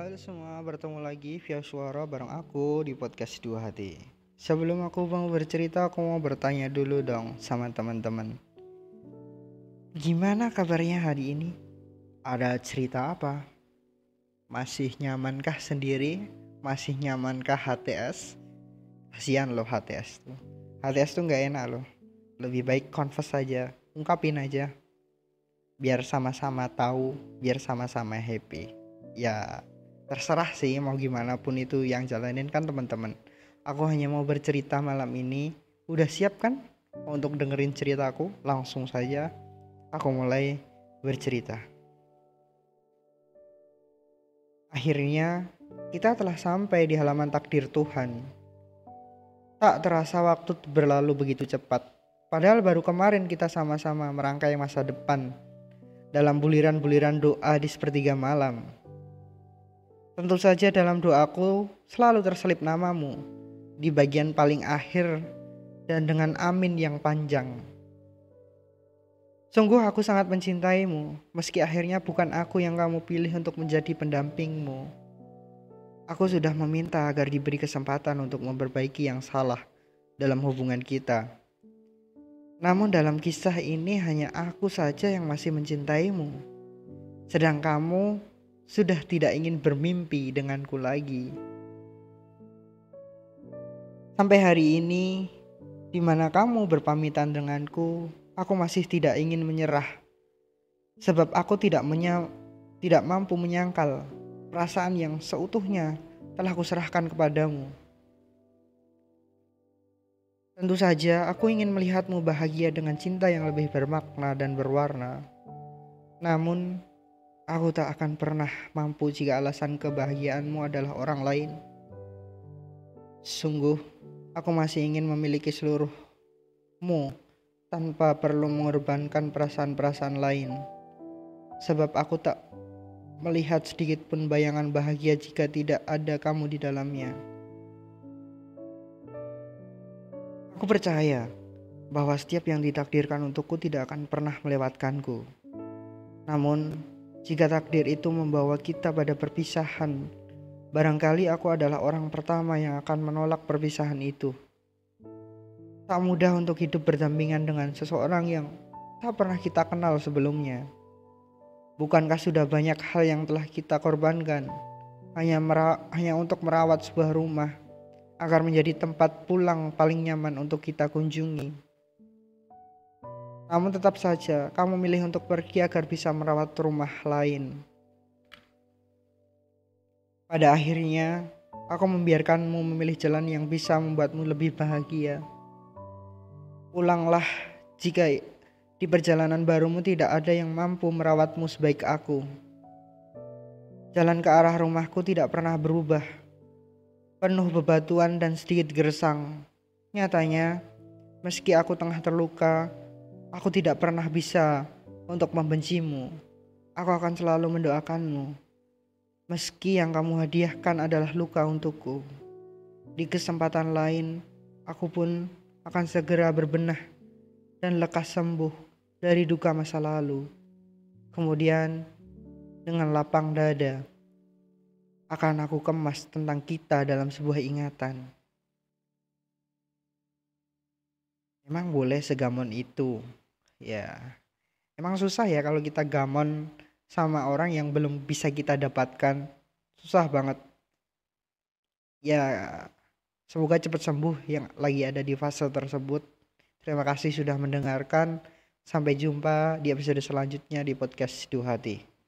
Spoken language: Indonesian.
Halo semua, bertemu lagi via suara bareng aku di podcast Dua Hati. Sebelum aku mau bercerita, aku mau bertanya dulu dong sama teman-teman. Gimana kabarnya hari ini? Ada cerita apa? Masih nyamankah sendiri? Masih nyamankah HTS? Kasihan loh HTS tuh. HTS tuh nggak enak loh. Lebih baik confess aja, ungkapin aja. Biar sama-sama tahu, biar sama-sama happy. Ya, terserah sih mau gimana pun itu yang jalanin kan teman-teman. Aku hanya mau bercerita malam ini. Udah siap kan untuk dengerin ceritaku langsung saja aku mulai bercerita. Akhirnya kita telah sampai di halaman takdir Tuhan. Tak terasa waktu berlalu begitu cepat. Padahal baru kemarin kita sama-sama merangkai masa depan dalam buliran-buliran doa di sepertiga malam Tentu saja dalam doaku selalu terselip namamu di bagian paling akhir dan dengan amin yang panjang. Sungguh aku sangat mencintaimu, meski akhirnya bukan aku yang kamu pilih untuk menjadi pendampingmu. Aku sudah meminta agar diberi kesempatan untuk memperbaiki yang salah dalam hubungan kita. Namun dalam kisah ini hanya aku saja yang masih mencintaimu. Sedang kamu sudah tidak ingin bermimpi denganku lagi. Sampai hari ini, di mana kamu berpamitan denganku, aku masih tidak ingin menyerah. Sebab aku tidak menya tidak mampu menyangkal perasaan yang seutuhnya telah kuserahkan kepadamu. Tentu saja aku ingin melihatmu bahagia dengan cinta yang lebih bermakna dan berwarna. Namun, Aku tak akan pernah mampu jika alasan kebahagiaanmu adalah orang lain. Sungguh, aku masih ingin memiliki seluruhmu tanpa perlu mengorbankan perasaan-perasaan lain. Sebab aku tak melihat sedikit pun bayangan bahagia jika tidak ada kamu di dalamnya. Aku percaya bahwa setiap yang ditakdirkan untukku tidak akan pernah melewatkanku. Namun, jika takdir itu membawa kita pada perpisahan, barangkali aku adalah orang pertama yang akan menolak perpisahan itu. Tak mudah untuk hidup berdampingan dengan seseorang yang tak pernah kita kenal sebelumnya. Bukankah sudah banyak hal yang telah kita korbankan hanya hanya untuk merawat sebuah rumah agar menjadi tempat pulang paling nyaman untuk kita kunjungi? Namun tetap saja kamu milih untuk pergi agar bisa merawat rumah lain. Pada akhirnya, aku membiarkanmu memilih jalan yang bisa membuatmu lebih bahagia. Pulanglah jika di perjalanan barumu tidak ada yang mampu merawatmu sebaik aku. Jalan ke arah rumahku tidak pernah berubah. Penuh bebatuan dan sedikit gersang. Nyatanya, meski aku tengah terluka, Aku tidak pernah bisa untuk membencimu. Aku akan selalu mendoakanmu. Meski yang kamu hadiahkan adalah luka untukku. Di kesempatan lain, aku pun akan segera berbenah dan lekas sembuh dari duka masa lalu. Kemudian, dengan lapang dada, akan aku kemas tentang kita dalam sebuah ingatan. Emang boleh segamon itu ya. Emang susah ya kalau kita gamon sama orang yang belum bisa kita dapatkan. Susah banget. Ya semoga cepat sembuh yang lagi ada di fase tersebut. Terima kasih sudah mendengarkan. Sampai jumpa di episode selanjutnya di podcast Duhati. Hati